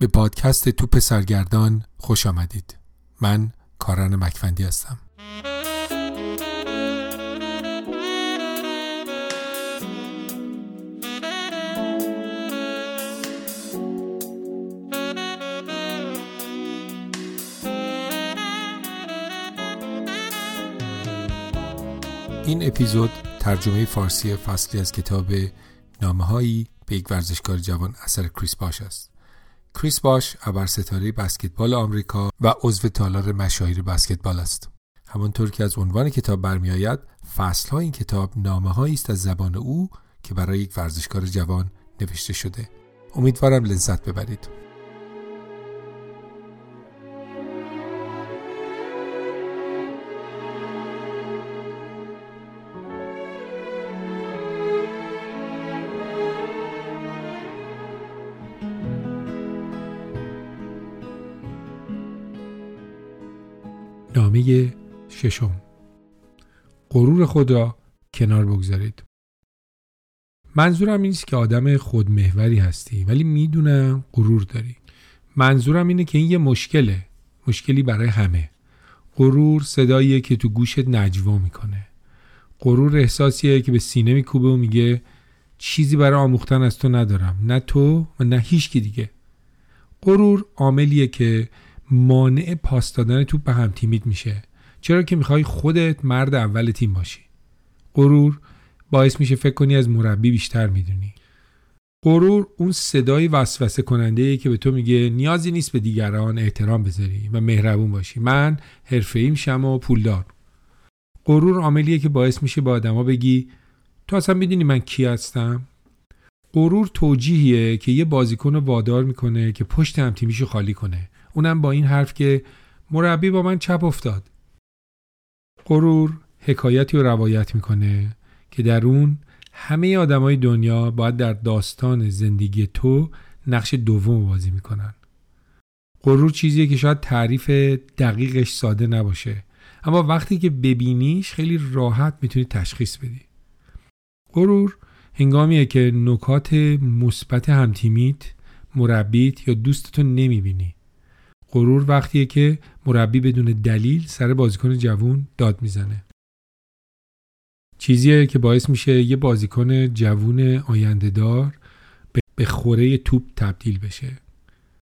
به پادکست توپ سرگردان خوش آمدید. من کارن مکفندی هستم. این اپیزود ترجمه فارسی فصلی از کتاب نامه به یک ورزشکار جوان اثر کریس باش است. کریس باش ابر ستاره بسکتبال آمریکا و عضو تالار مشاهیر بسکتبال است. همانطور که از عنوان کتاب برمیآید فصل این کتاب نامه است از زبان او که برای یک ورزشکار جوان نوشته شده. امیدوارم لذت ببرید. ششم. غرور خود را کنار بگذارید. منظورم این نیست که آدم خودمهوری هستی ولی می‌دونم غرور داری. منظورم اینه که این یه مشکله. مشکلی برای همه. غرور صداییه که تو گوشت نجوا می‌کنه. غرور احساسیه که به سینه میکوبه و میگه چیزی برای آموختن از تو ندارم. نه تو و نه هیچ دیگه. غرور عاملیه که مانع پاس دادن توپ به هم تیمیت میشه. چرا که می‌خوای خودت مرد اول تیم باشی. غرور باعث میشه فکر کنی از مربی بیشتر می‌دونی. غرور اون صدای وسوسه کننده ای که به تو میگه نیازی نیست به دیگران احترام بذاری و مهربون باشی. من حرفه شم و پولدار غرور عاملیه که باعث میشه با آدما بگی تو اصلا می‌دونی من کی هستم؟ غرور توجیهیه که یه بازیکن رو وادار می‌کنه که پشت هم تیمیشو خالی کنه. اونم با این حرف که مربی با من چپ افتاد. غرور حکایتی رو روایت می‌کنه که در اون همه آدمای دنیا باید در داستان زندگی تو نقش دوم بازی می‌کنن. غرور چیزیه که شاید تعریف دقیقش ساده نباشه اما وقتی که ببینیش خیلی راحت می‌تونی تشخیص بدی. غرور هنگامیه که نکات مثبت همتیمیت مربیت یا دوستتو نمی‌بینی. غرور وقتیه که مربی بدون دلیل سر بازیکن جوون داد می‌زنه. چیزیه که باعث میشه یه بازیکن جوون آینده دار به خوره توپ تبدیل بشه.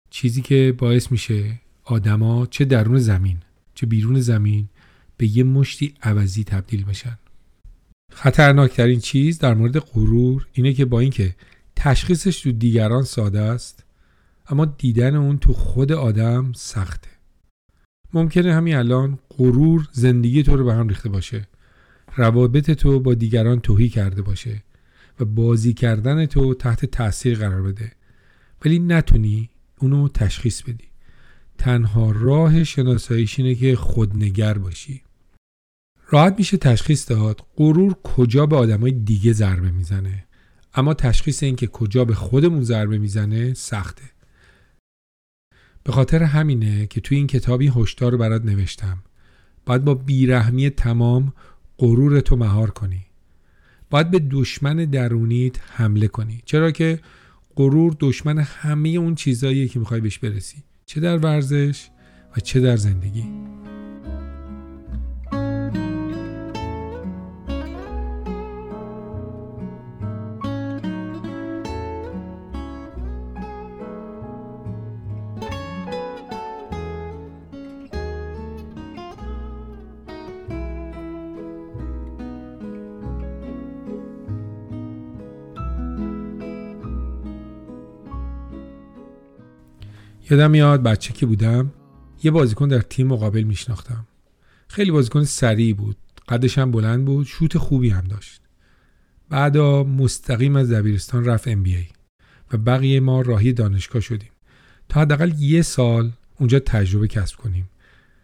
چیزی که باعث میشه آدما چه درون زمین چه بیرون زمین به یه مشتی عوضی تبدیل بشن. خطرناکترین چیز در مورد غرور اینه که با اینکه تشخیصش تو دیگران ساده است اما دیدن اون تو خود آدم سخته. ممکنه همین الان غرور زندگی تو رو به هم ریخته باشه روابط تو با دیگران توهی کرده باشه و بازی کردن تو تحت تاثیر قرار بده. ولی نتونی اونو تشخیص بدی. تنها راه شناساییش اینه که خودنگر باشی. راحت میشه تشخیص داد غرور کجا به آدمای دیگه ضربه می‌زنه. اما تشخیص اینکه کجا به خودمون ضربه می‌زنه سخته. به خاطر همینه که توی این کتابی هشدار رو برات نوشتم. باید با بیرحمی تمام غرور تو مهار کنی. باید به دشمن درونیت حمله کنی. چرا که غرور دشمن همه اون چیزاییه که می‌خوای بهش برسی. چه در ورزش و چه در زندگی. یادم میاد بچه که بودم یه بازیکن در تیم مقابل میشناختم. خیلی بازیکن سریع بود قدش هم بلند بود شوت خوبی هم داشت. بعدا مستقیم از دبیرستان رفت ام و بقیه ما راهی دانشگاه شدیم. تا حداقل یه سال اونجا تجربه کسب کنیم.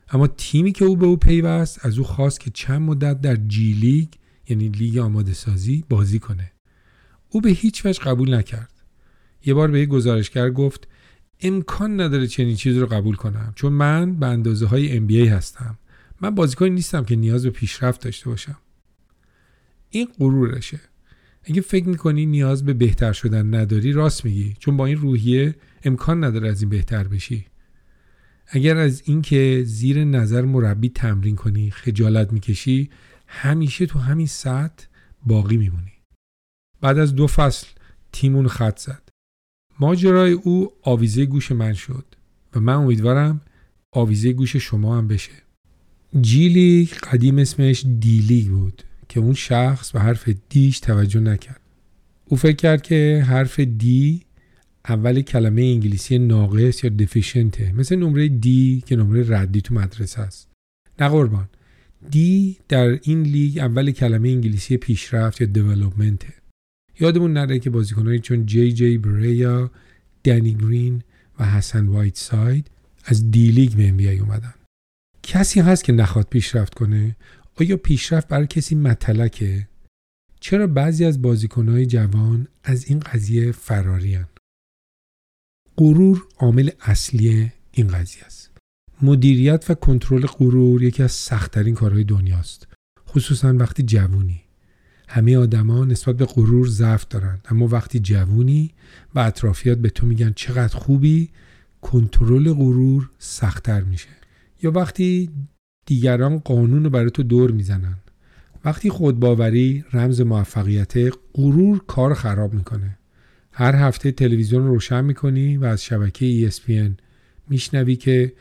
اما تیمی که او به او پیوست از او خواست که چند مدت در جی لیگ یعنی لیگ آماده سازی بازی کنه. او به هیچ وجه قبول نکرد. یه بار به یه گزارشگر گفت امکان نداره چنین چیزی رو قبول کنم. چون من به اندازه های NBA هستم. من بازیکنی نیستم که نیاز به پیشرفت داشته باشم. این غرورشه. اگه فکر می‌کنی نیاز به بهتر شدن نداری راست میگی. چون با این روحیه امکان نداره از این بهتر بشی. اگر از اینکه زیر نظر مربی تمرین کنی خجالت می‌کشی همیشه تو همین سطح باقی میمونی. بعد از دو فصل تیمون خط زد. ماجرای او آویزه گوش من شد و من امیدوارم آویزه گوش شما هم بشه. جیلی قدیم اسمش دیلی بود که اون شخص به حرف دیش توجه نکرد. او فکر کرد که حرف دی اول کلمه انگلیسی ناقص یا دفیشنته مثل نمره دی که نمره ردی تو مدرسه است. نه قربان D در این لیگ اول کلمه انگلیسی پیشرفت یا development ه یادمون نره که بازیکنانی چون جی جی باریا دنی گرین و حسن وایت ساید از D League به NBA اومدن. کسی هست که نخواد پیشرفت کنه؟ آیا پیشرفت برای کسی مطلقه؟ چرا بعضی از بازیکنهای جوان از این قضیه فرارین غرور عامل اصلی این قضیه است. مدیریت و کنترل غرور یکی از سختترین کارهای دنیاست خصوصا وقتی جوونی. همه آدما نسبت به غرور ضعف دارن. اما وقتی جوونی و اطرافیات به تو میگن چقدر خوبی کنترل غرور سختتر میشه. یا وقتی دیگران قانون رو برای تو دور می‌زنن. وقتی خودباوری رمز موفقیت غرور کار خراب می‌کنه. هر هفته تلویزیون رو روشن می‌کنی و از شبکه ESPN میشنوی که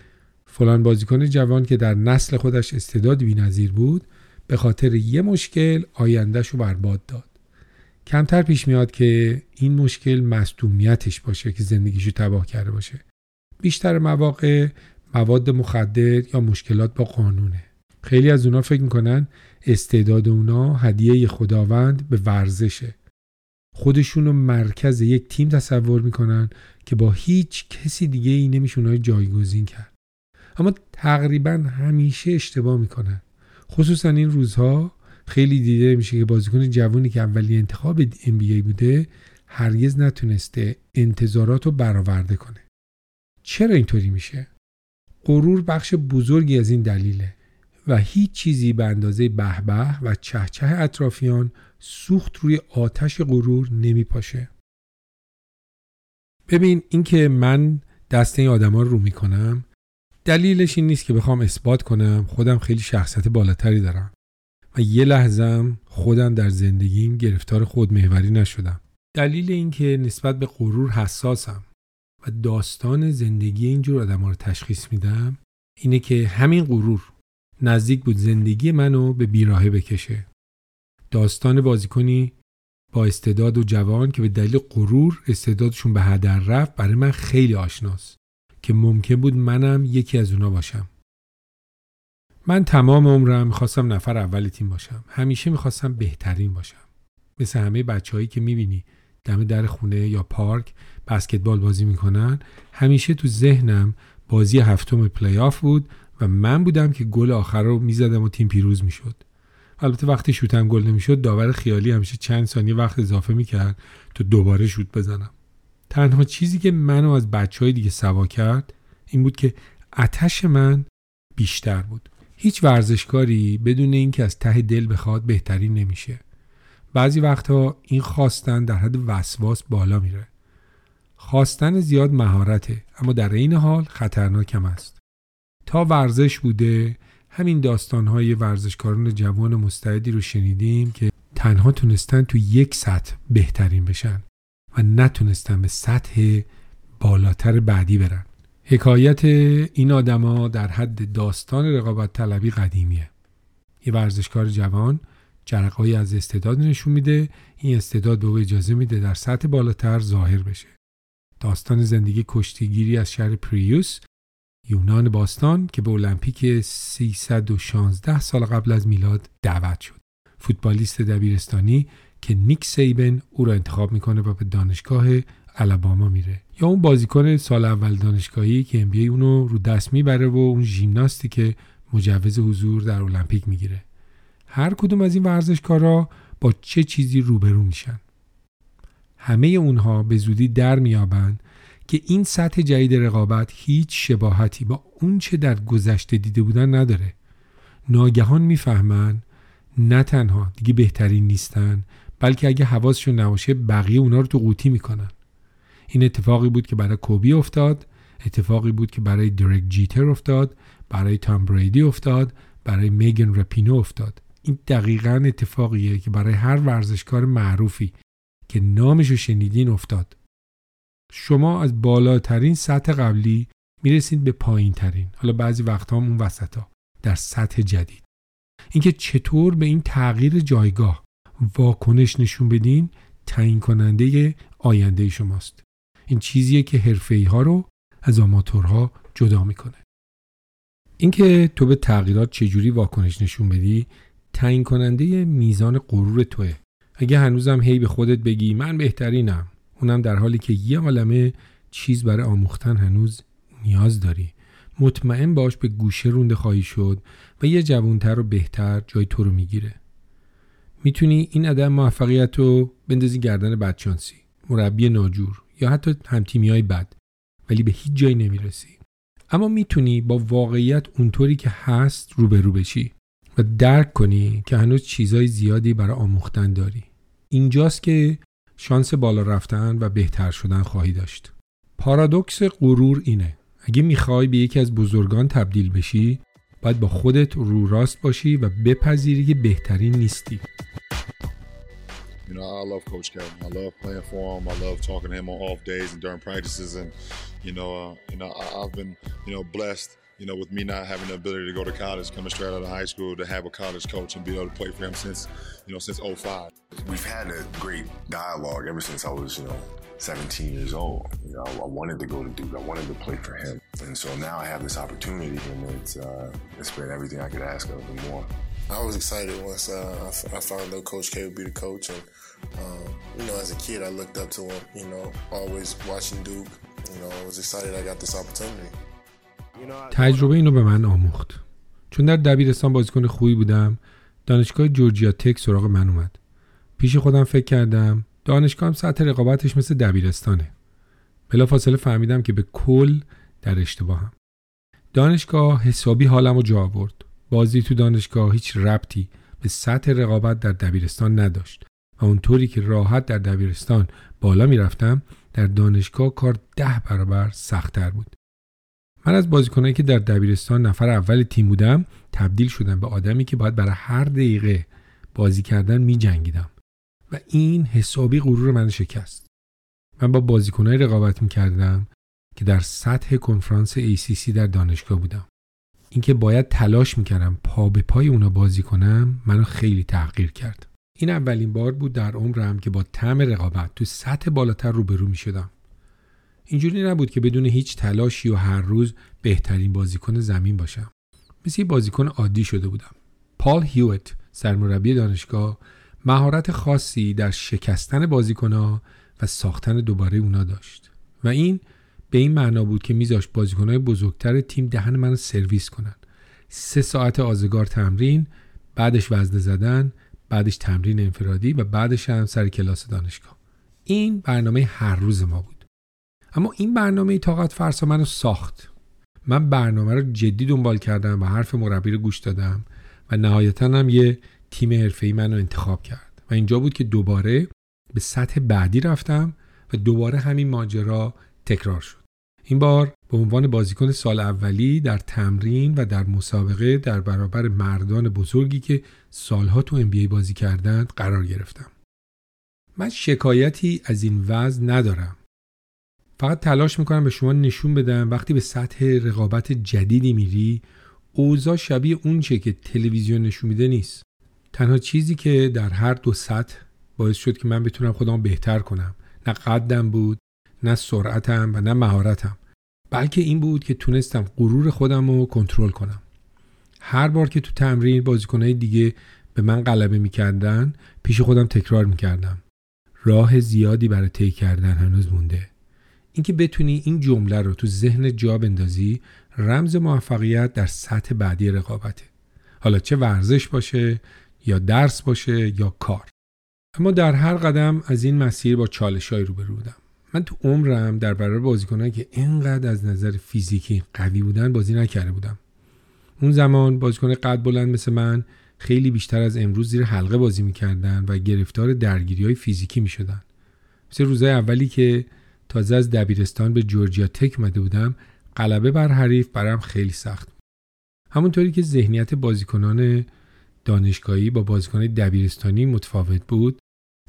فلان بازیکن جوان که در نسل خودش استعداد بینظیر بود به خاطر یه مشکل آیندهش رو برباد داد. کمتر پیش میاد که این مشکل مصدومیتش باشه که زندگیشو تباه کرده باشه. بیشتر مواقع مواد مخدر یا مشکلات با قانونه. خیلی از اونا فکر می‌کنن استعداد اونا هدیه خداوند به ورزشه. خودشون رو مرکز یک تیم تصور می‌کنن که با هیچ کسی دیگه ای نمیشه جایگزین کرد. اما تقریبا همیشه اشتباه می‌کنن. خصوصا این روزها خیلی دیده میشه که بازیکن جوانی که اولی انتخاب NBA بوده هرگز نتونسته انتظارات رو برآورده کنه. چرا اینطوری میشه؟ غرور بخش بزرگی از این دلیله و هیچ چیزی به اندازه بهبه و چهچه اطرافیان سوخت روی آتش غرور نمیپاشه. ببین اینکه من دست این آدما رو رو می‌کنم دلیلش این نیست که بخوام اثبات کنم خودم خیلی شخصیت بالاتری دارم. و یه لحظم خودم در زندگیم گرفتار خودمهوری نشدم. دلیل اینکه نسبت به غرور حساسم و داستان زندگی اینجور آدم رو تشخیص میدم اینه که همین غرور نزدیک بود زندگی منو به بیراهه بکشه. داستان بازیکنی با استعداد و جوان که به دلیل غرور استعدادشون به هدر رفت برای من خیلی آشناست. که ممکن بود منم یکی از اونا باشم. من تمام عمرم می‌خواستم نفر اول تیم باشم. همیشه می‌خواستم بهترین باشم. مثل همه بچههایی که می‌بینی دم در خونه یا پارک بسکتبال بازی می‌کنن همیشه تو ذهنم بازی هفتم پلی آف بود و من بودم که گل آخر رو می‌زدم و تیم پیروز می‌شد. البته وقتی شوتم گل نمی‌شد داور خیالی همیشه چند ثانیه وقت اضافه می‌کرد تا دوباره شوت بزنم. تنها چیزی که منو از بچه های دیگه سوا کرد این بود که اتش من بیشتر بود. هیچ ورزشکاری بدون اینکه از ته دل بخواد بهترین نمیشه. بعضی وقتها این خواستن در حد وسواس بالا میره. خواستن زیاد مهارته اما در این حال خطرناکم است. تا ورزش بوده همین داستانهای ورزشکاران جوان مستعدی رو شنیدیم که تنها تونستن تو یک سطح بهترین بشن. و نتونستن به سطح بالاتر بعدی برن. حکایت این آدما در حد داستان رقابت طلبی قدیمیه. یه ورزشکار جوان جرقایی از استعداد نشون میده این استعداد به او اجازه میده در سطح بالاتر ظاهر بشه. داستان زندگی کشتیگیری از شهر پریوس یونان باستان که به المپیک 316 سال قبل از میلاد دعوت شد. فوتبالیست دبیرستانی که نیک سیبن او را انتخاب می‌کنه و به دانشگاه الاباما میره. یا اون بازیکن سال اول دانشگاهی که ام اونو رو دست می‌بره و اون ژیمناستی که مجوز حضور در المپیک می‌گیره. هر کدوم از این ورزشکارا با چه چیزی روبرو میشن؟ همه اونها به زودی در میابند که این سطح جدید رقابت هیچ شباهتی با اون چه در گذشته دیده بودن نداره. ناگهان می‌فهمن نه تنها دیگه بهترین نیستن بلکه اگه حواسشون نباشه بقیه اونا رو تو قوطی می‌کنن. این اتفاقی بود که برای کوبی افتاد اتفاقی بود که برای درک جیتر افتاد برای تام بریدی افتاد برای میگن رپینو افتاد. این دقیقا اتفاقیه که برای هر ورزشکار معروفی که نامش رو شنیدین افتاد. شما از بالاترین سطح قبلی می‌رسید به پایین ترین حالا بعضی وقتها هم اون وسط ها در سطح جدید. اینکه چطور به این تغییر جایگاه واکنش نشون بدین تعیین کننده آینده شماست. این چیزیه که حرفه ها رو از آماتورها جدا می‌کنه. اینکه تو به تغییرات چجوری واکنش نشون بدی تعیین کننده میزان غرور توه. اگه هنوزم هی به خودت بگی من بهترینم اونم در حالی که یه عالمه چیز برای آموختن هنوز نیاز داری. مطمئن باش به گوشه رونده خواهی شد و یه جوانتر و بهتر جای تو رو می‌گیره. می‌تونی این عدم موفقیت رو بندازی گردن بدشانسی مربی ناجور یا حتی همتیمی های بد ولی به هیچ جایی نمی‌رسی. اما می‌تونی با واقعیت اونطوری که هست روبرو بشی و درک کنی که هنوز چیزای زیادی برای آموختن داری. اینجاست که شانس بالا رفتن و بهتر شدن خواهی داشت. پارادوکس غرور اینه. اگه می‌خوای به یکی از بزرگان تبدیل بشی باید با خودت رو راست باشی و بپذیری که بهترین نیستی You know, I love Coach Kevin. I love playing for him. I love talking to him on off days and during practices. And you know, uh, you know, I, I've been, you know, blessed you know, with me not having the ability to go to college, coming straight out of high school, to have a college coach and be able to play for him since, you know, since 05. We've had a great dialogue ever since I was, you know, 17 years old. You know, I wanted to go to Duke. I wanted to play for him. And so now I have this opportunity and it's, uh, it's been everything I could ask of and more. I was excited once uh, I, found out Coach K would be the coach. And, um, you know, as a kid, I looked up to him, you know, always watching Duke. You know, I was excited I got this opportunity. تجربه اینو به من آموخت چون در دبیرستان بازیکن خوبی بودم دانشگاه جورجیا تک سراغ من اومد پیش خودم فکر کردم دانشگاه هم سطح رقابتش مثل دبیرستانه. فاصله فهمیدم که به کل در اشتباهم. دانشگاه حسابی حالم رو جا آورد. بازی تو دانشگاه هیچ ربطی به سطح رقابت در دبیرستان نداشت. و اونطوری که راحت در دبیرستان بالا می‌رفتم در دانشگاه کار ده برابر سختتر بود. من از بازیکنایی که در دبیرستان نفر اول تیم بودم تبدیل شدم به آدمی که باید برای هر دقیقه بازی کردن می جنگیدم و این حسابی غرور من شکست. من با بازیکنای رقابت می کردم که در سطح کنفرانس ACC در دانشگاه بودم. اینکه باید تلاش می‌کردم پا به پای اونا بازی کنم منو خیلی تحقیر کرد. این اولین بار بود در عمرم که با طعم رقابت تو سطح بالاتر روبرو می شدم اینجوری نبود که بدون هیچ تلاشی و هر روز بهترین بازیکن زمین باشم. مثل یه بازیکن عادی شده بودم. پال هیوت سرمربی دانشگاه مهارت خاصی در شکستن بازیکنها و ساختن دوباره اونا داشت. و این به این معنا بود که میذاشت بازیکنهای بزرگتر تیم دهن منو سرویس کنن سه ساعت آزگار تمرین بعدش وزنه زدن بعدش تمرین انفرادی و بعدش هم سر کلاس دانشگاه. این برنامه هر روز ما بود. اما این برنامه طاقت فرسا منو ساخت. من برنامه رو جدی دنبال کردم و حرف مربی رو گوش دادم و نهایتا هم یه تیم حرفه‌ای منو انتخاب کرد. و اینجا بود که دوباره به سطح بعدی رفتم و دوباره همین ماجرا تکرار شد. این بار به عنوان بازیکن سال اولی در تمرین و در مسابقه در برابر مردان بزرگی که سالها تو NBA بازی کردند قرار گرفتم. من شکایتی از این وضع ندارم. فقط تلاش می‌کنم به شما نشون بدم وقتی به سطح رقابت جدیدی میری اوضاع شبیه اونچه که تلویزیون نشون میده نیست. تنها چیزی که در هر دو سطح باعث شد که من بتونم خودم بهتر کنم. نه قدم بود نه سرعتم و نه مهارتم. بلکه این بود که تونستم غرور خودم رو کنترل کنم. هر بار که تو تمرین بازیکنهای دیگه به من غلبه می‌کردن پیش خودم تکرار می‌کردم. راه زیادی برای طی کردن هنوز مونده. اینکه بتونی این جمله رو تو ذهن جا بندازی رمز موفقیت در سطح بعدی رقابته. حالا چه ورزش باشه یا درس باشه یا کار. اما در هر قدم از این مسیر با چالش های روبرو بودم. من تو عمرم در برابر بازیکنایی که اینقدر از نظر فیزیکی قوی بودن بازی نکرده بودم. اون زمان بازیکن قد بلند مثل من خیلی بیشتر از امروز زیر حلقه بازی می‌کردن و گرفتار درگیری های فیزیکی می‌شدن. مثل روزای اولی که تازه از دبیرستان به جورجیا تک مده بودم غلبه بر حریف برام خیلی سخت همونطوری که ذهنیت بازیکنان دانشگاهی با بازیکن دبیرستانی متفاوت بود.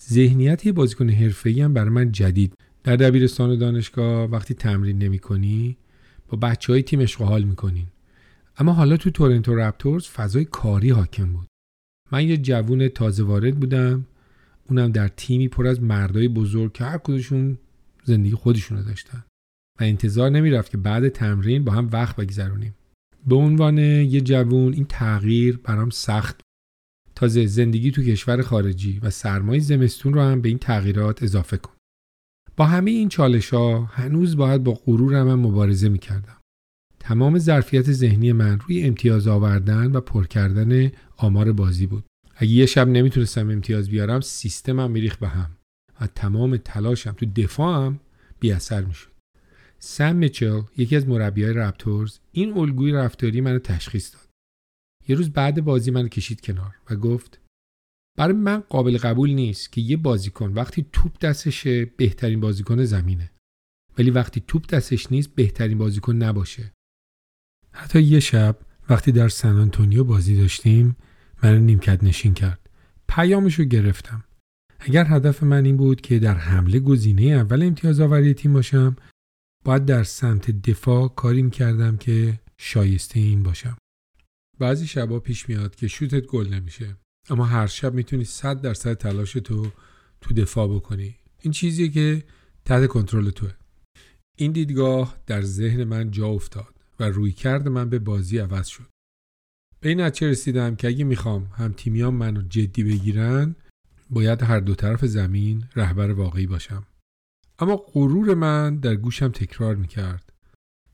ذهنیت یه بازیکن حرفه‌ای هم برای من جدید. در دبیرستان و دانشگاه وقتی تمرین نمی‌کنی با بچه های تیم عشق حال می‌کنین. اما حالا تو تورنتو رپتورز فضای کاری حاکم بود. من یه جوون تازه وارد بودم. اونم در تیمی پر از مردای بزرگ که هر کدومشون زندگی خودشونو داشتن. و انتظار نمی‌رفت که بعد تمرین با هم وقت بگذرونیم. به عنوان یه جوون این تغییر برام سخت تازه زندگی تو کشور خارجی و سرمای زمستون رو هم به این تغییرات اضافه کن با همه این چالش ها هنوز باید با غرورم هم مبارزه می کردم. تمام ظرفیت ذهنی من روی امتیاز آوردن و پر کردن آمار بازی بود. اگه یه شب نمی‌تونستم امتیاز بیارم سیستمم میریخ به هم و تمام تلاشم تو دفاعم بی اثر می‌شد. سم میچل یکی از مربیای رپتورز این الگوی رفتاری منو تشخیص داد. یه روز بعد بازی من کشید کنار و گفت برای من قابل قبول نیست که یه بازیکن وقتی توپ دستشه بهترین بازیکن زمینه. ولی وقتی توپ دستش نیست بهترین بازیکن نباشه. حتی یه شب وقتی در سن آنتونیو بازی داشتیم منو نیمکت نشین کرد. پیامشو گرفتم. اگر هدف من این بود که در حمله گزینه اول امتیاز آوری تیم باشم باید در سمت دفاع کاری کردم که شایسته این باشم. بعضی شبا پیش میاد که شوتت گل نمیشه. اما هر شب می‌تونی صد درصد تلاش تو تو دفاع بکنی. این چیزیه که تحت کنترل توه. این دیدگاه در ذهن من جا افتاد و روی کرد من به بازی عوض شد. به این نتیجه رسیدم که اگه می‌خوام هم تیمیان منو جدی بگیرن باید هر دو طرف زمین رهبر واقعی باشم. اما غرور من در گوشم تکرار می‌کرد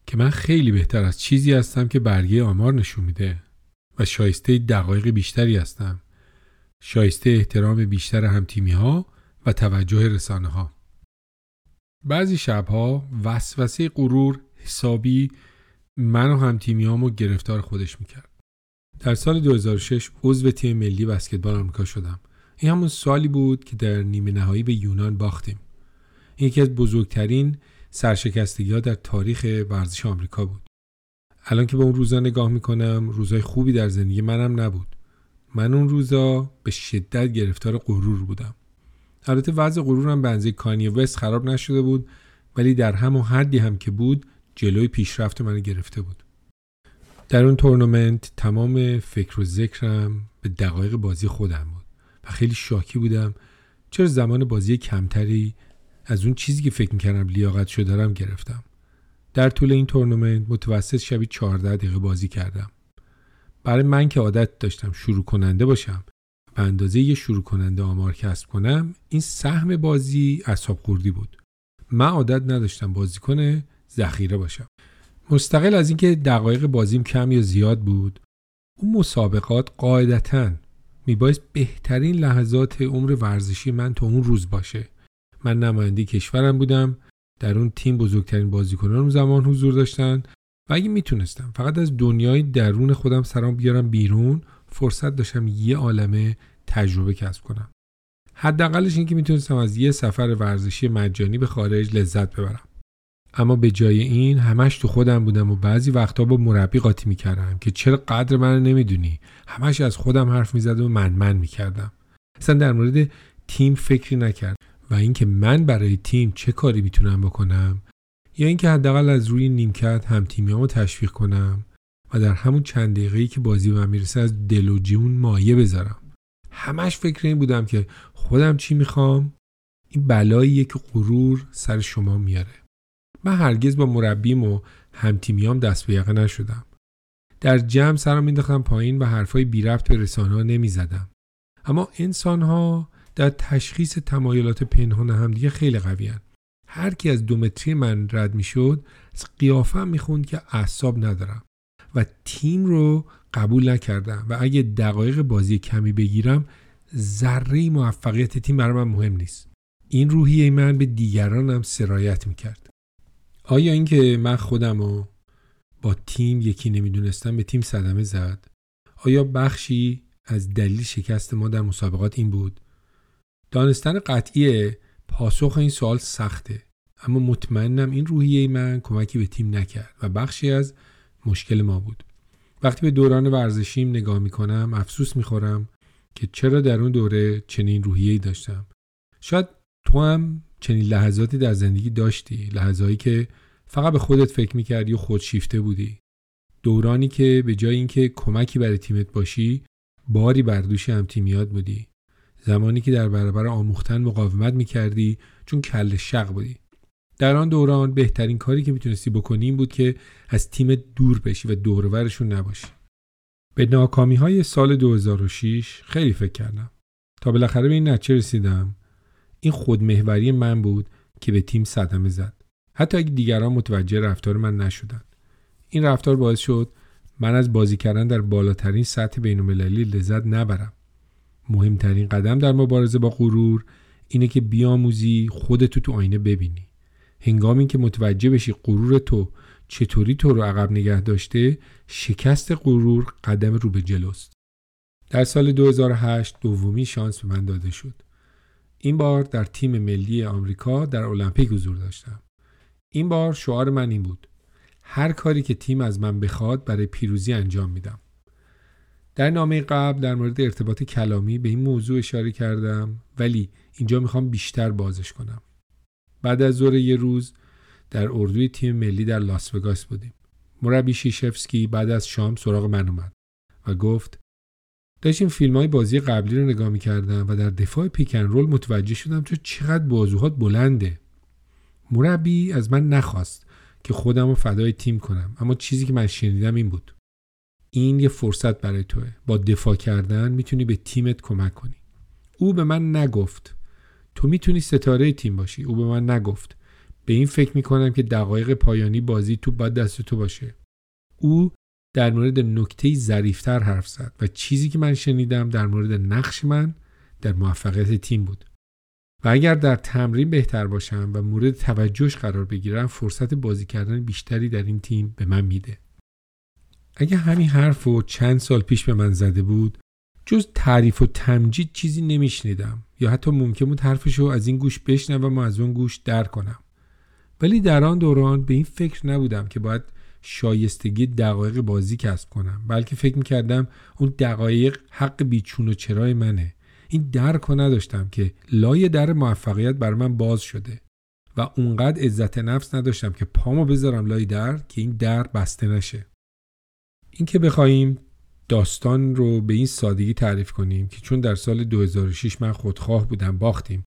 که من خیلی بهتر از چیزی هستم که برگه آمار نشون میده. شایسته دقایق بیشتری هستم شایسته احترام بیشتر همتیمی ها و توجه رسانه ها. بعضی شبها وسوسه غرور حسابی من و همتیمیامو گرفتار خودش می‌کرد. در سال 2006 عضو تیم ملی بسکتبال آمریکا شدم. این همون سالی بود که در نیمه نهایی به یونان باختیم. این یکی از بزرگترین سرشکستگی ها در تاریخ ورزش آمریکا بود. الان که به اون روزا نگاه می‌کنم روزای خوبی در زندگی منم نبود. من اون روزا به شدت گرفتار غرور بودم. البته وضع غرورم به اندازه کانی وست خراب نشده بود ولی در همون حدی هم که بود جلوی پیشرفت منو گرفته بود. در اون تورنمنت تمام فکر و ذکرم به دقایق بازی خودم بود و خیلی شاکی بودم چرا زمان بازی کمتری از اون چیزی که فکر می‌کردم لیاقت شده دارم گرفتم. در طول این تورنمنت متوسط شبی 14 دقیقه بازی کردم. برای من که عادت داشتم شروع کننده باشم به اندازه یه شروع کننده آمار کسب کنم این سهم بازی اصاب خوردی بود. من عادت نداشتم بازیکن ذخیره باشم. مستقل از اینکه دقایق بازیم کم یا زیاد بود اون مسابقات قاعدتا میبایست بهترین لحظات عمر ورزشی من تا اون روز باشه. من نماینده کشورم بودم در اون تیم بزرگترین بازیکنان اون زمان حضور داشتن. و اگه می‌تونستم فقط از دنیای درون خودم سرام بیارم بیرون فرصت داشتم یه عالمه تجربه کسب کنم. حداقلش این که می‌تونستم از یه سفر ورزشی مجانی به خارج لذت ببرم. اما به جای این همش تو خودم بودم و بعضی وقتا با مربی قاطی می‌کردم که چرا قدر منو نمی‌دونی؟ همش از خودم حرف می‌زدم و من من می‌کردم. اصلا در مورد تیم فکری نکرد. و اینکه من برای تیم چه کاری می‌تونم بکنم یا اینکه حداقل از روی نیمکت هم تیمیامو تشویق کنم و در همون چند دقیقه‌ای که بازی به من می‌رسه از دل و جون مایه بذارم. همش فکر این بودم که خودم چی می‌خوام؟ این بلاییه که غرور سر شما میاره من هرگز با مربیم و همتیمیام دست به یقه نشدم. در جمع سرم مینداختم پایین و حرفای بی ربط به رسانه ها نمی‌زدم. اما انسان ها در تشخیص تمایلات پنهان همدیگه خیلی قوی هر کی از دومتری من رد می‌شد از قیافم می‌خوند که اعصاب ندارم و تیم رو قبول نکردم و اگه دقایق بازی کمی بگیرم ذره موفقیت تیم برای من مهم نیست. این روحیه من به دیگرانم سرایت می‌کرد. آیا اینکه من خودم رو با تیم یکی نمی‌دونستم به تیم صدمه زد؟ آیا بخشی از دلیل شکست ما در مسابقات این بود؟ دانستن قطعی پاسخ این سوال سخته. اما مطمئنم این روحیه من کمکی به تیم نکرد و بخشی از مشکل ما بود. وقتی به دوران ورزشیم نگاه می‌کنم افسوس می‌خورم که چرا در اون دوره چنین روحیه‌ای داشتم. شاید تو هم چنین لحظاتی در زندگی داشتی لحظایی که فقط به خودت فکر می‌کردی و خودشیفته بودی. دورانی که به جای اینکه کمکی برای تیمت باشی باری بر دوش هم تیمیات بودی. زمانی که در برابر آموختن مقاومت می‌کردی چون کل شق بودی. در آن دوران بهترین کاری که می‌تونستی بکنی این بود که از تیم دور بشی و دورورشون نباشی. به ناکامی های سال 2006 خیلی فکر کردم. تا بالاخره به این نتیجه رسیدم. این خودمهوری من بود که به تیم صدمه زد. حتی اگه دیگران متوجه رفتار من نشدن. این رفتار باعث شد من از بازی کردن در بالاترین سطح بین المللی لذت نبرم. مهمترین قدم در مبارزه با غرور اینه که بیاموزی خودتو تو آینه ببینی. هنگامی که متوجه بشی غرور تو چطوری تو رو عقب نگه داشته شکست غرور قدم رو به جلوست. در سال 2008 دومی شانس به من داده شد. این بار در تیم ملی آمریکا در المپیک حضور داشتم. این بار شعار من این بود. هر کاری که تیم از من بخواد برای پیروزی انجام میدم. در نامه قبل در مورد ارتباط کلامی به این موضوع اشاره کردم ولی اینجا می‌خوام بیشتر بازش کنم. بعد از ظهر یه روز در اردوی تیم ملی در لاس وگاس بودیم. مربی شیشفسکی بعد از شام سراغ من اومد و گفت داشتیم فیلم های بازی قبلی رو نگاه می‌کردم و در دفاع پیکن رول متوجه شدم تو چقدر بازوهات بلنده. مربی از من نخواست که خودم رو فدای تیم کنم اما چیزی که من شنیدم این بود. این یه فرصت برای توه. با دفاع کردن می‌تونی به تیمت کمک کنی. او به من نگفت. تو می‌تونی ستاره تیم باشی. او به من نگفت. به این فکر می‌کنم که دقایق پایانی بازی تو باید دست تو باشه. او در مورد نکته ظریفتر حرف زد و چیزی که من شنیدم در مورد نقش من در موفقیت تیم بود. و اگر در تمرین بهتر باشم و مورد توجهش قرار بگیرم فرصت بازی کردن بیشتری در این تیم به من میده. اگه همین حرف و چند سال پیش به من زده بود جز تعریف و تمجید چیزی نمیشنیدم یا حتی ممکن بود حرفش رو از این گوش بشنوم و از اون گوش در کنم. ولی در آن دوران به این فکر نبودم که باید شایستگی دقایق بازی کسب کنم بلکه فکر می‌کردم اون دقایق حق بیچون و چرای منه. این درک رو نداشتم که لای در موفقیت بر من باز شده و اونقدر عزت نفس نداشتم که پامو بذارم لای در که این در بسته نشه. این که بخوایم داستان رو به این سادگی تعریف کنیم که چون در سال 2006 من خودخواه بودم باختیم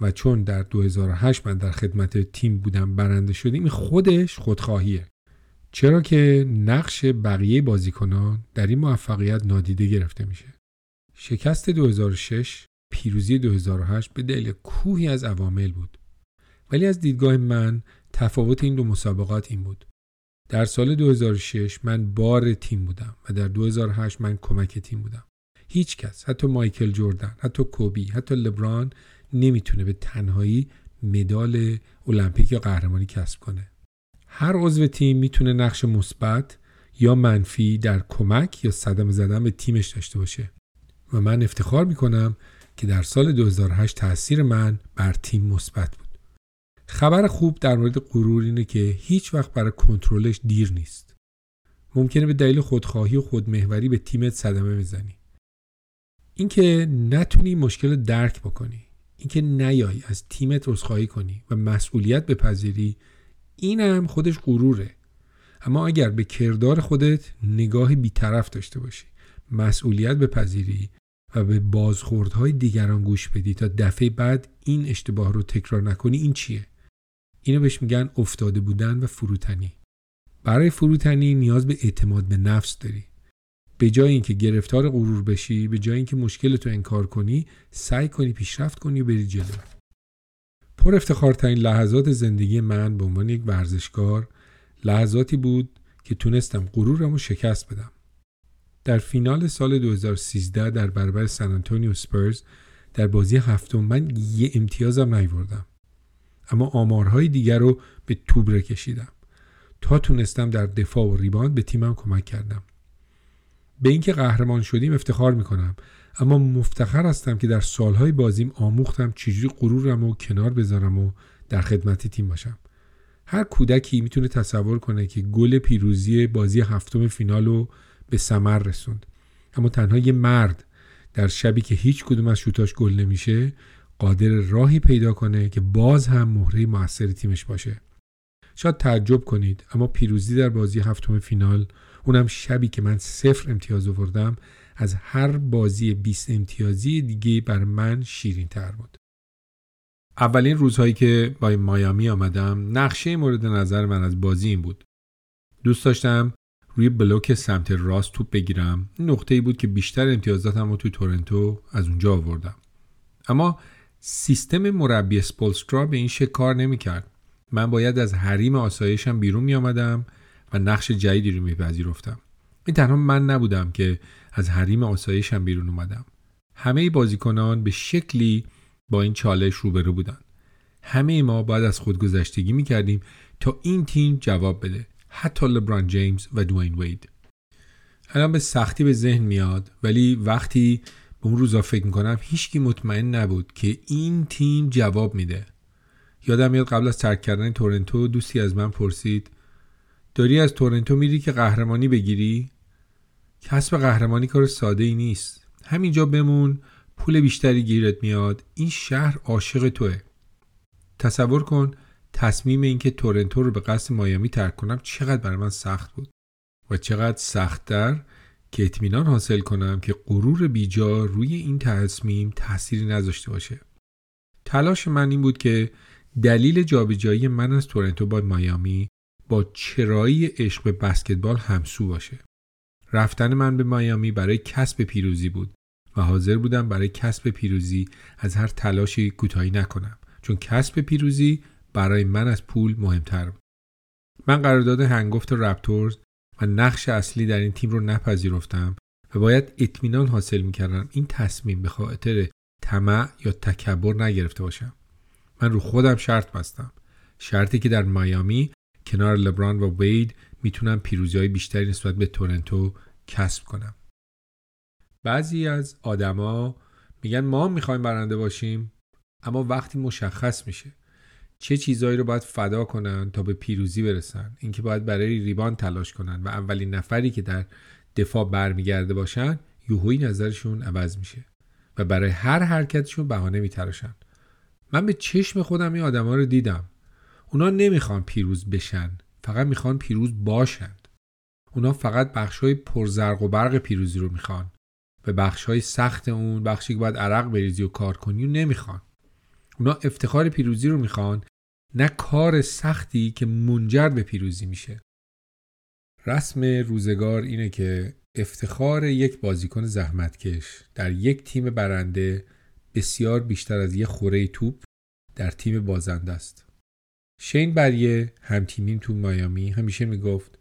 و چون در 2008 من در خدمت تیم بودم برنده شدیم خودش خودخواهیه. چرا که نقش بقیه بازیکنان در این موفقیت نادیده گرفته میشه. شکست 2006 پیروزی 2008 به دلیل کوهی از عوامل بود. ولی از دیدگاه من تفاوت این دو مسابقات این بود. در سال 2006 من بار تیم بودم و در 2008 من کمک تیم بودم. هیچ کس حتی مایکل جوردن حتی کوبی حتی لبران نمی‌تونه به تنهایی مدال المپیک یا قهرمانی کسب کنه. هر عضو تیم می‌تونه نقش مثبت یا منفی در کمک یا صدم زدن به تیمش داشته باشه. و من افتخار می‌کنم که در سال 2008 تاثیر من بر تیم مثبت بود خبر خوب در مورد غرور اینه که هیچ وقت برای کنترلش دیر نیست. ممکنه به دلیل خودخواهی و خودمهوری به تیمت صدمه بزنی. اینکه نتونی مشکل درک بکنی اینکه نیای از تیمت رسخایی کنی و مسئولیت بپذیری این هم خودش غروره. اما اگر به کردار خودت نگاه بیطرف داشته باشی مسئولیت بپذیری و به بازخوردهای دیگران گوش بدی تا دفعه بعد این اشتباه رو تکرار نکنی این چیه؟ اینو بهش میگن افتاده بودن و فروتنی. برای فروتنی نیاز به اعتماد به نفس داری. به جای اینکه گرفتار غرور بشی به جای اینکه مشکل تو انکار کنی سعی کنی پیشرفت کنی و بری جلو. پر افتخارترین لحظات زندگی من به عنوان یک ورزشکار لحظاتی بود که تونستم غرورم رو شکست بدم. در فینال سال 2013 در برابر سن آنتونیو سپرز در بازی هفتم من یه امتیازم نیوردم. اما آمارهای دیگر رو به توبره کشیدم. تا تونستم در دفاع و ریباند به تیمم کمک کردم. به اینکه قهرمان شدیم افتخار می‌کنم اما مفتخر هستم که در سالهای بازیم آموختم چجوری غرورم و کنار بذارم و در خدمت تیم باشم. هر کودکی می‌تونه تصور کنه که گل پیروزی بازی هفتم فینال رو به ثمر رسوند. اما تنها یه مرد در شبی که هیچ کدوم از شوتاش گل نمیشه قادر راهی پیدا کنه که باز هم مهره موثر تیمش باشه. شاید تعجب کنید اما پیروزی در بازی هفتم فینال اونم شبی که من صفر امتیاز آوردم از هر بازی 20 امتیازی دیگه بر من شیرین تر بود. اولین روزهایی که با مایامی آمدم نقشه مورد نظر من از بازی این بود. دوست داشتم روی بلوک سمت راست توپ بگیرم. نقطه ای بود که بیشتر امتیازاتم رو توی تورنتو از اونجا آوردم. اما سیستم مربی سپولسترا به این شکل کار نمی‌کرد. من باید از حریم آسایشم بیرون می آمدم و نقش جدیدی رو میپذیرفتم. این تنها من نبودم که از حریم آسایشم بیرون اومدم. همه بازیکنان به شکلی با این چالش روبرو بودن همه ما باید از خودگذشتگی می‌کردیم تا این تیم جواب بده. حتی لبران جیمز و دوین وید. الان به سختی به ذهن میاد ولی وقتی اون روزا فکر می‌کنم هیچکی مطمئن نبود که این تیم جواب میده. یادم میاد قبل از ترک کردن تورنتو دوستی از من پرسید داری از تورنتو میری که قهرمانی بگیری؟ کسب قهرمانی کار ساده ای نیست. همینجا بمون پول بیشتری گیرت میاد. این شهر عاشق توه. تصور کن تصمیم اینکه تورنتو رو به قصد مایامی ترک کنم چقدر برای من سخت بود و چقدر سختتر که اطمینان حاصل کنم که غرور بیجا روی این تصمیم تأثیری نذاشته باشه. تلاش من این بود که دلیل جابجایی من از تورنتو با مایامی با چرایی عشق به بسکتبال همسو باشه. رفتن من به مایامی برای کسب پیروزی بود و حاضر بودم برای کسب پیروزی از هر تلاشی کوتاهی نکنم چون کسب پیروزی برای من از پول مهمتر بود. من قرارداد هنگفت رپتورز نقش اصلی در این تیم رو نپذیرفتم و باید اطمینان حاصل می‌کردم این تصمیم به خاطر طمع یا تکبر نگرفته باشم. من رو خودم شرط بستم. شرطی که در میامی کنار لبران و وید می‌تونم پیروزی های بیشتری نسبت به تورنتو کسب کنم. بعضی از آدما میگن ما می‌خوایم برنده باشیم اما وقتی مشخص میشه چه چیزهایی رو باید فدا کنن تا به پیروزی برسن؟ اینکه باید برای ریبان تلاش کنن و اولین نفری که در دفاع برمیگرده باشن یوهوی نظرشون عوض میشه و برای هر حرکتشون بهانه میتراشن. من به چشم خودم این آدما رو دیدم. اونا نمی‌خوان پیروز بشن فقط می‌خوان پیروز باشند. اونا فقط بخشای پرزرق و برق پیروزی رو می‌خوان به بخشای سخت اون بخشی که باید عرق بریزی و کار کنی و نمی‌خوان. اونا افتخار پیروزی رو می‌خوان نه کار سختی که منجر به پیروزی میشه. رسم روزگار اینه که افتخار یک بازیکن زحمتکش در یک تیم برنده بسیار بیشتر از یک خوره توپ در تیم بازنده است. شین بریه همتیمیم تو مایامی همیشه می‌گفت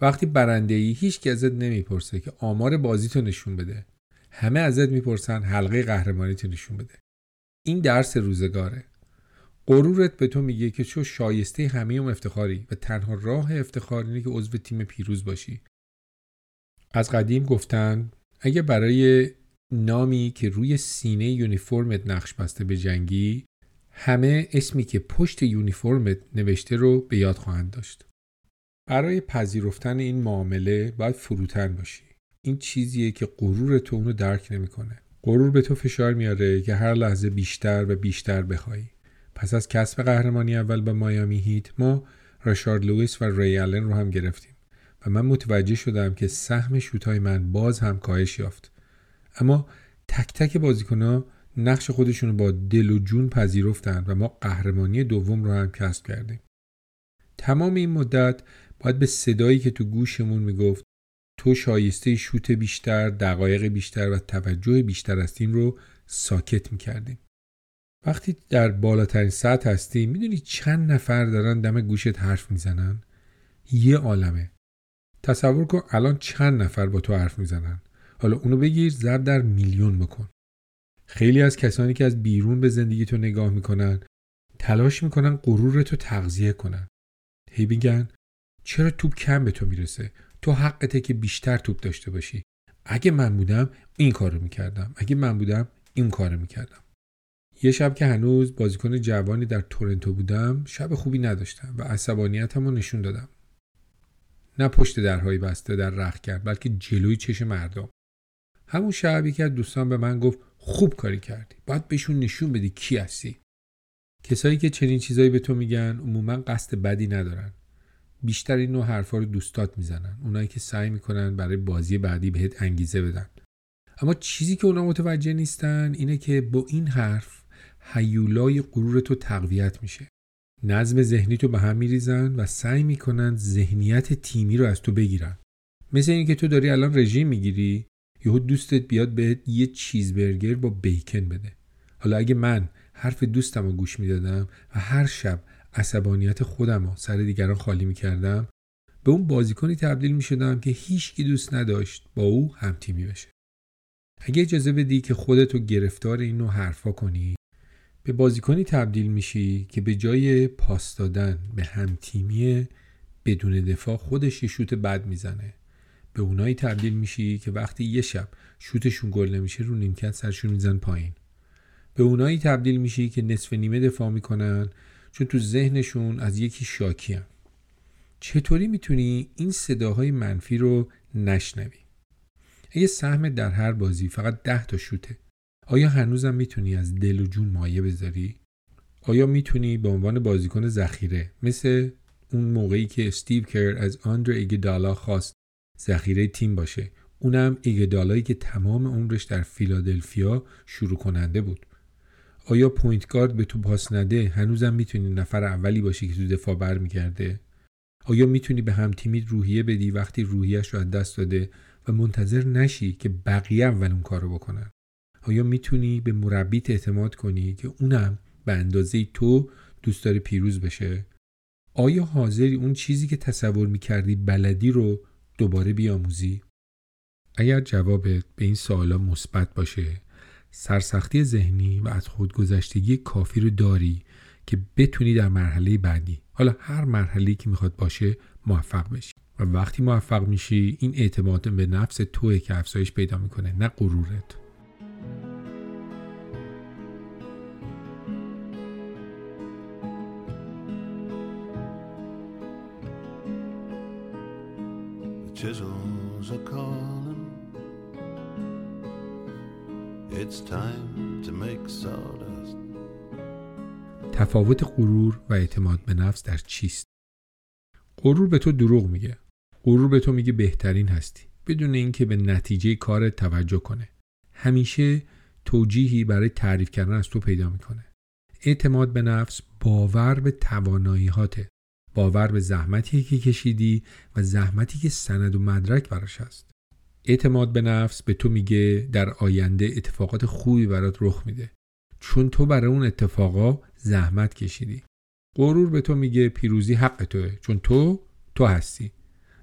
وقتی برنده ای هیچ ازت نمی‌پرسه که آمار بازی تو نشون بده همه ازت می‌پرسن حلقه قهرمانی تو نشون بده. این درس روزگاره. غرورت به تو میگه که چو شایسته همه اون افتخاری و تنها راه افتخار اینه که عضو تیم پیروز باشی. از قدیم گفتن اگه برای نامی که روی سینه یونیفرمت نقش بسته به جنگی همه اسمی که پشت یونیفرمت نوشته رو به یاد خواهند داشت. برای پذیرفتن این معامله باید فروتن باشی. این چیزیه که غرور تو اونو درک نمی‌کنه. غرور به تو فشار میاره که هر لحظه بیشتر و بیشتر بخوای پس از کسب قهرمانی اول به مایامی هیت ما راشارد لوئیس و ری آلن رو هم گرفتیم و من متوجه شدم که سهم شوتای من باز هم کاهش یافت اما تک تک بازیکنها نقش خودشون رو با دل و جون پذیرفتند و ما قهرمانی دوم رو هم کسب کردیم تمام این مدت باید به صدایی که تو گوشمون می‌گفت تو شایسته شوت بیشتر، دقایق بیشتر و توجه بیشتر هستیم رو ساکت می‌کردیم. وقتی در بالاترین سطح هستی می‌دونی چند نفر دارن دم گوشت حرف می‌زنن؟ یه عالمه. تصور کن الان چند نفر با تو حرف می‌زنن. حالا اونو بگیر ضرب در میلیون بکن. خیلی از کسانی که از بیرون به زندگی تو نگاه می‌کنن تلاش می‌کنن غرور تو تغذیه کنن. هی میگن چرا توپ کم به تو می‌رسه؟ تو حقته که بیشتر توپ داشته باشی اگه من بودم این کارو می‌کردم اگه من بودم این کارو می‌کردم یه شب که هنوز بازیکن جوانی در تورنتو بودم شب خوبی نداشتم و عصبانیتم رو نشون دادم. نه پشت درهای بسته در رخ کرد بلکه جلوی چش مردم. همون شب یکی از دوستان به من گفت خوب کاری کردی. باید بهشون نشون بدی کی هستی. کسایی که چنین چیزایی به تو میگن عموما قصد بدی ندارن. بیشتر این نوع حرفا رو دوستات می‌زنن. اونایی که سعی می‌کنن برای بازی بعدی بهت انگیزه بدن. اما چیزی که اونا متوجه نیستن اینه که با این حرف حیولای غرور تو تقویت میشه. نظم ذهنی تو به هم میریزن و سعی می‌کنن ذهنیت تیمی رو از تو بگیرن. مثل اینکه تو داری الان رژیم می‌گیری یهو دوستت بیاد بهت یه چیزبرگر با بیکن بده. حالا اگه من حرف دوستم رو گوش می‌دادم و هر شب عصبانیت خودم رو سر دیگران خالی می‌کردم به اون بازیکنی تبدیل می‌شدم که هیچکی دوست نداشت با او هم تیمی بشه. اگه اجازه بدی که خودتو گرفتار این نوع حرفا کنی. به بازیکنی تبدیل میشی که به جای پاس دادن به هم تیمی بدون دفاع خودش یه شوت بد می‌زنه. به اونایی تبدیل میشی که وقتی یه شب شوتشون گل نمیشه رو نیمکت سرشون میزن پایین. به اونایی تبدیل میشی که نصف نیمه دفاع می‌کنن چون تو ذهنشون از یکی شاکی هم. چطوری می‌تونی این صداهای منفی رو نشنوی؟ اگه سهم در هر بازی فقط ده تا شوته آیا هنوزم می‌تونی از دل و جون مایه بذاری؟ آیا می‌تونی به عنوان بازیکن ذخیره مثل اون موقعی که استیو کر از آندر ایگدالا خواست ذخیره تیم باشه اونم ایگدالایی که تمام عمرش در فیلادلفیا شروع کننده بود؟ آیا point guard به تو پاس نده هنوزم می‌تونی نفر اولی باشی که تو دفاع برمیگرده؟ آیا می‌تونی به هم تیمیت روحیه بدی وقتی روحیش رو از دست داده و منتظر نشی که بقیه اول اون کارو بکنن؟ آیا می‌تونی به مربیت اعتماد کنی که اونم به اندازه تو دوست داره پیروز بشه؟ آیا حاضری اون چیزی که تصور می‌کردی بلدی رو دوباره بیاموزی؟ اگر جوابت به این سوالا مثبت باشه سرسختی ذهنی و از خودگذشتگی کافی رو داری که بتونی در مرحله بعدی حالا هر مرحله که می‌خواد باشه موفق بشی. و وقتی موفق میشی این اعتماد به نفس توه که افزایش پیدا می‌کنه نه غرورت. Chisels are calling. It's time to make sawdust. تفاوت غرور و اعتماد به نفس در چیست؟ غرور به تو دروغ میگه. غرور به تو میگه بهترین هستی بدون اینکه به نتیجه کار توجه کنه. همیشه توجیهی برای تعریف کردن از تو پیدا می‌کنه. اعتماد به نفس باور به توانایی هاته باور به زحمتی که کشیدی و زحمتی که سند و مدرک براش هست. اعتماد به نفس به تو میگه در آینده اتفاقات خوبی برات رخ میده. چون تو برای اون اتفاقا زحمت کشیدی. غرور به تو میگه پیروزی حق توه. چون تو تو هستی.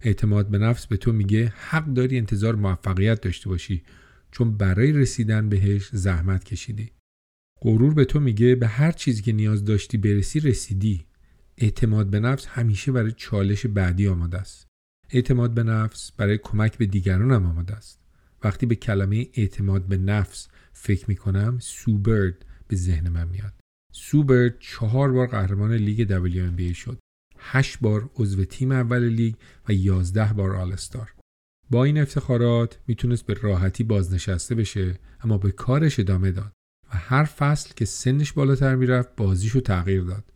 اعتماد به نفس به تو میگه حق داری انتظار موفقیت داشته باشی. چون برای رسیدن بهش زحمت کشیدی. غرور به تو میگه به هر چیزی که نیاز داشتی برسی رسیدی. اعتماد به نفس همیشه برای چالش بعدی آماده است. اعتماد به نفس برای کمک به دیگران هم آماده است. وقتی به کلمه اعتماد به نفس فکر می کنم سوبرد به ذهن من میاد. سوبرد چهار بار قهرمان لیگ WNBA شد. هشت بار عضو تیم اول لیگ و یازده بار آلستار. با این افتخارات می‌تونست به راحتی بازنشسته بشه اما به کارش ادامه داد و هر فصل که سنش بالاتر می‌رفت بازیشو تغییر داد.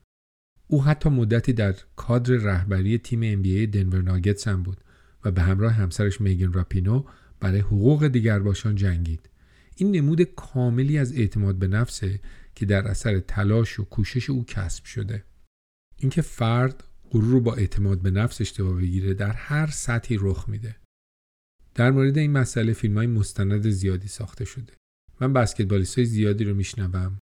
او حتی مدتی در کادر رهبری تیم NBA دنور ناگتس هم بود و به همراه همسرش میگن راپینو برای حقوق دیگرباشان جنگید. این نمود کاملی از اعتماد به نفسه که در اثر تلاش و کوشش او کسب شده. اینکه فرد غرور رو با اعتماد به نفس اشتباه بگیره در هر سطحی رخ میده. در مورد این مسئله فیلم های مستند زیادی ساخته شده. من بسکتبالیست های زیادی رو میشنوم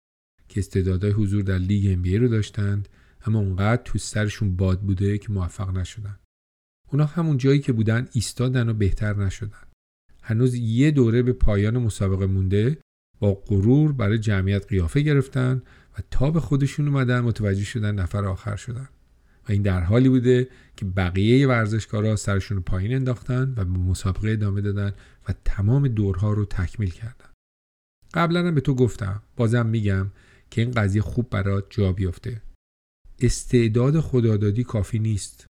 که استعدادهای حضور در لیگ NBA رو داشتند اما اونقدر تو سرشون باد بوده که موفق نشدن. اونا همون جایی که بودن ایستادن و بهتر نشدن. هنوز یه دوره به پایان مسابقه مونده با غرور برای جمعیت قیافه گرفتن و تا به خودشون اومدن متوجه شدن نفر آخر شدن. و این در حالی بوده که بقیه ورزشکارا سرشون رو پایین انداختن و به مسابقه ادامه دادن و تمام دورها رو تکمیل کردن. قبلا هم به تو گفتم بازم میگم که این قضیه خوب برات جا بیفته. استعداد خدادادی کافی نیست.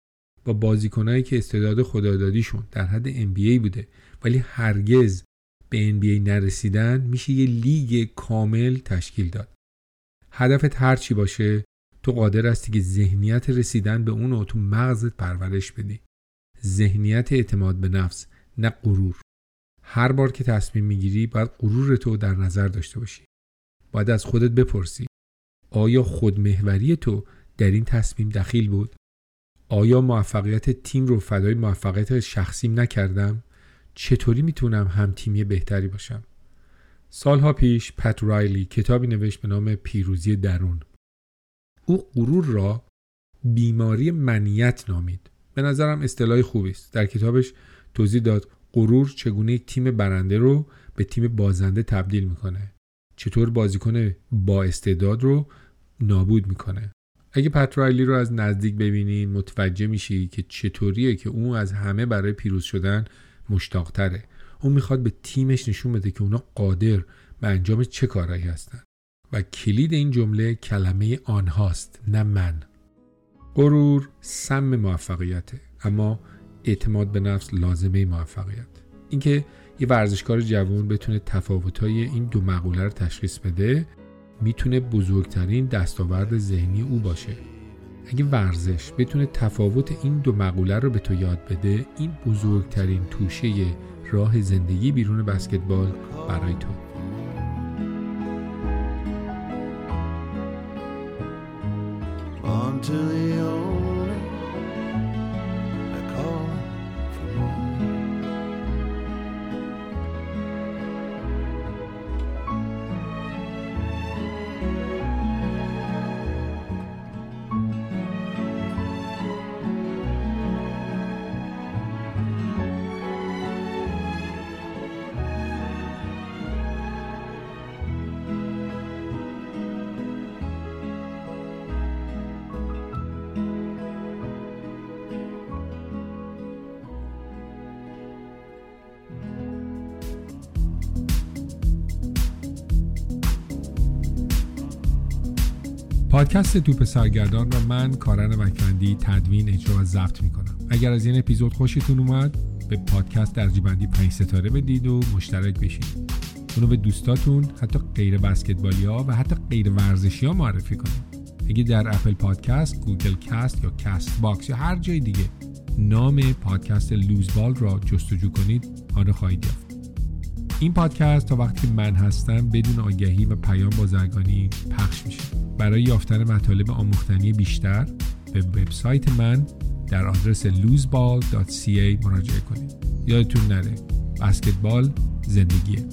با بازیکنایی که استعداد خدادادیشون در حد NBA بوده ولی هرگز به NBA نرسیدن میشه یه لیگ کامل تشکیل داد. هدفت هرچی باشه تو قادر هستی که ذهنیت رسیدن به اون رو تو مغزت پرورش بدی. ذهنیت اعتماد به نفس نه غرور. هر بار که تصمیم می‌گیری باید غرور تو در نظر داشته باشی. باید از خودت بپرسی آیا خودمهوری تو در این تصمیم دخیل بود. آیا موفقیت تیم رو فدای موفقیت شخصیم نکردم؟ چطوری می‌تونم هم تیمی بهتری باشم؟ سالها پیش پت رایلی کتابی نوشت به نام پیروزی درون. او غرور را بیماری منیت نامید. به نظرم اصطلاح خوبی است. در کتابش توضیح داد غرور چگونه یک تیم برنده رو به تیم بازنده تبدیل می‌کنه. چطور بازیکن با استعداد رو نابود می‌کنه. اگه پترایلی رو از نزدیک ببینین متوجه میشی که چطوریه که اون از همه برای پیروز شدن مشتاقتره. اون می‌خواد به تیمش نشون بده که اونا قادر به انجام چه کارهایی هستن. و کلید این جمله کلمه آنهاست نه من. غرور سم موفقیته اما اعتماد به نفس لازمه موفقیت. اینکه یه ورزشکار جوان بتونه تفاوتهای این دو مقوله رو تشخیص بده می‌تونه بزرگترین دستاورد ذهنی او باشه. اگه ورزش بتونه تفاوت این دو مقوله رو به تو یاد بده این بزرگترین توشه راه زندگی بیرون بسکتبال برای تو. پادکست توپ سرگردان را من کارن مکندی تدوین اجرا و ضبط می‌کنم. اگر از این اپیزود خوشتون اومد به پادکست درجه‌بندی 5 ستاره بدید و مشترک بشید. اونو به دوستاتون حتی غیر بسکتبالی ها و حتی غیر ورزشی ها معرفی کنید. اگه در Apple Podcast، Google Cast یا Castbox یا هر جای دیگه نام پادکست Loose Ball را جستجو کنید آن خواهید یافت. این پادکست تا وقتی من هستم بدون آگهی و پیام بازرگانی پخش میشه. برای یافتن مطالب آموختنی بیشتر به وبسایت من در آدرس loseball.ca مراجعه کنید. یادتون نره بسکتبال زندگیه.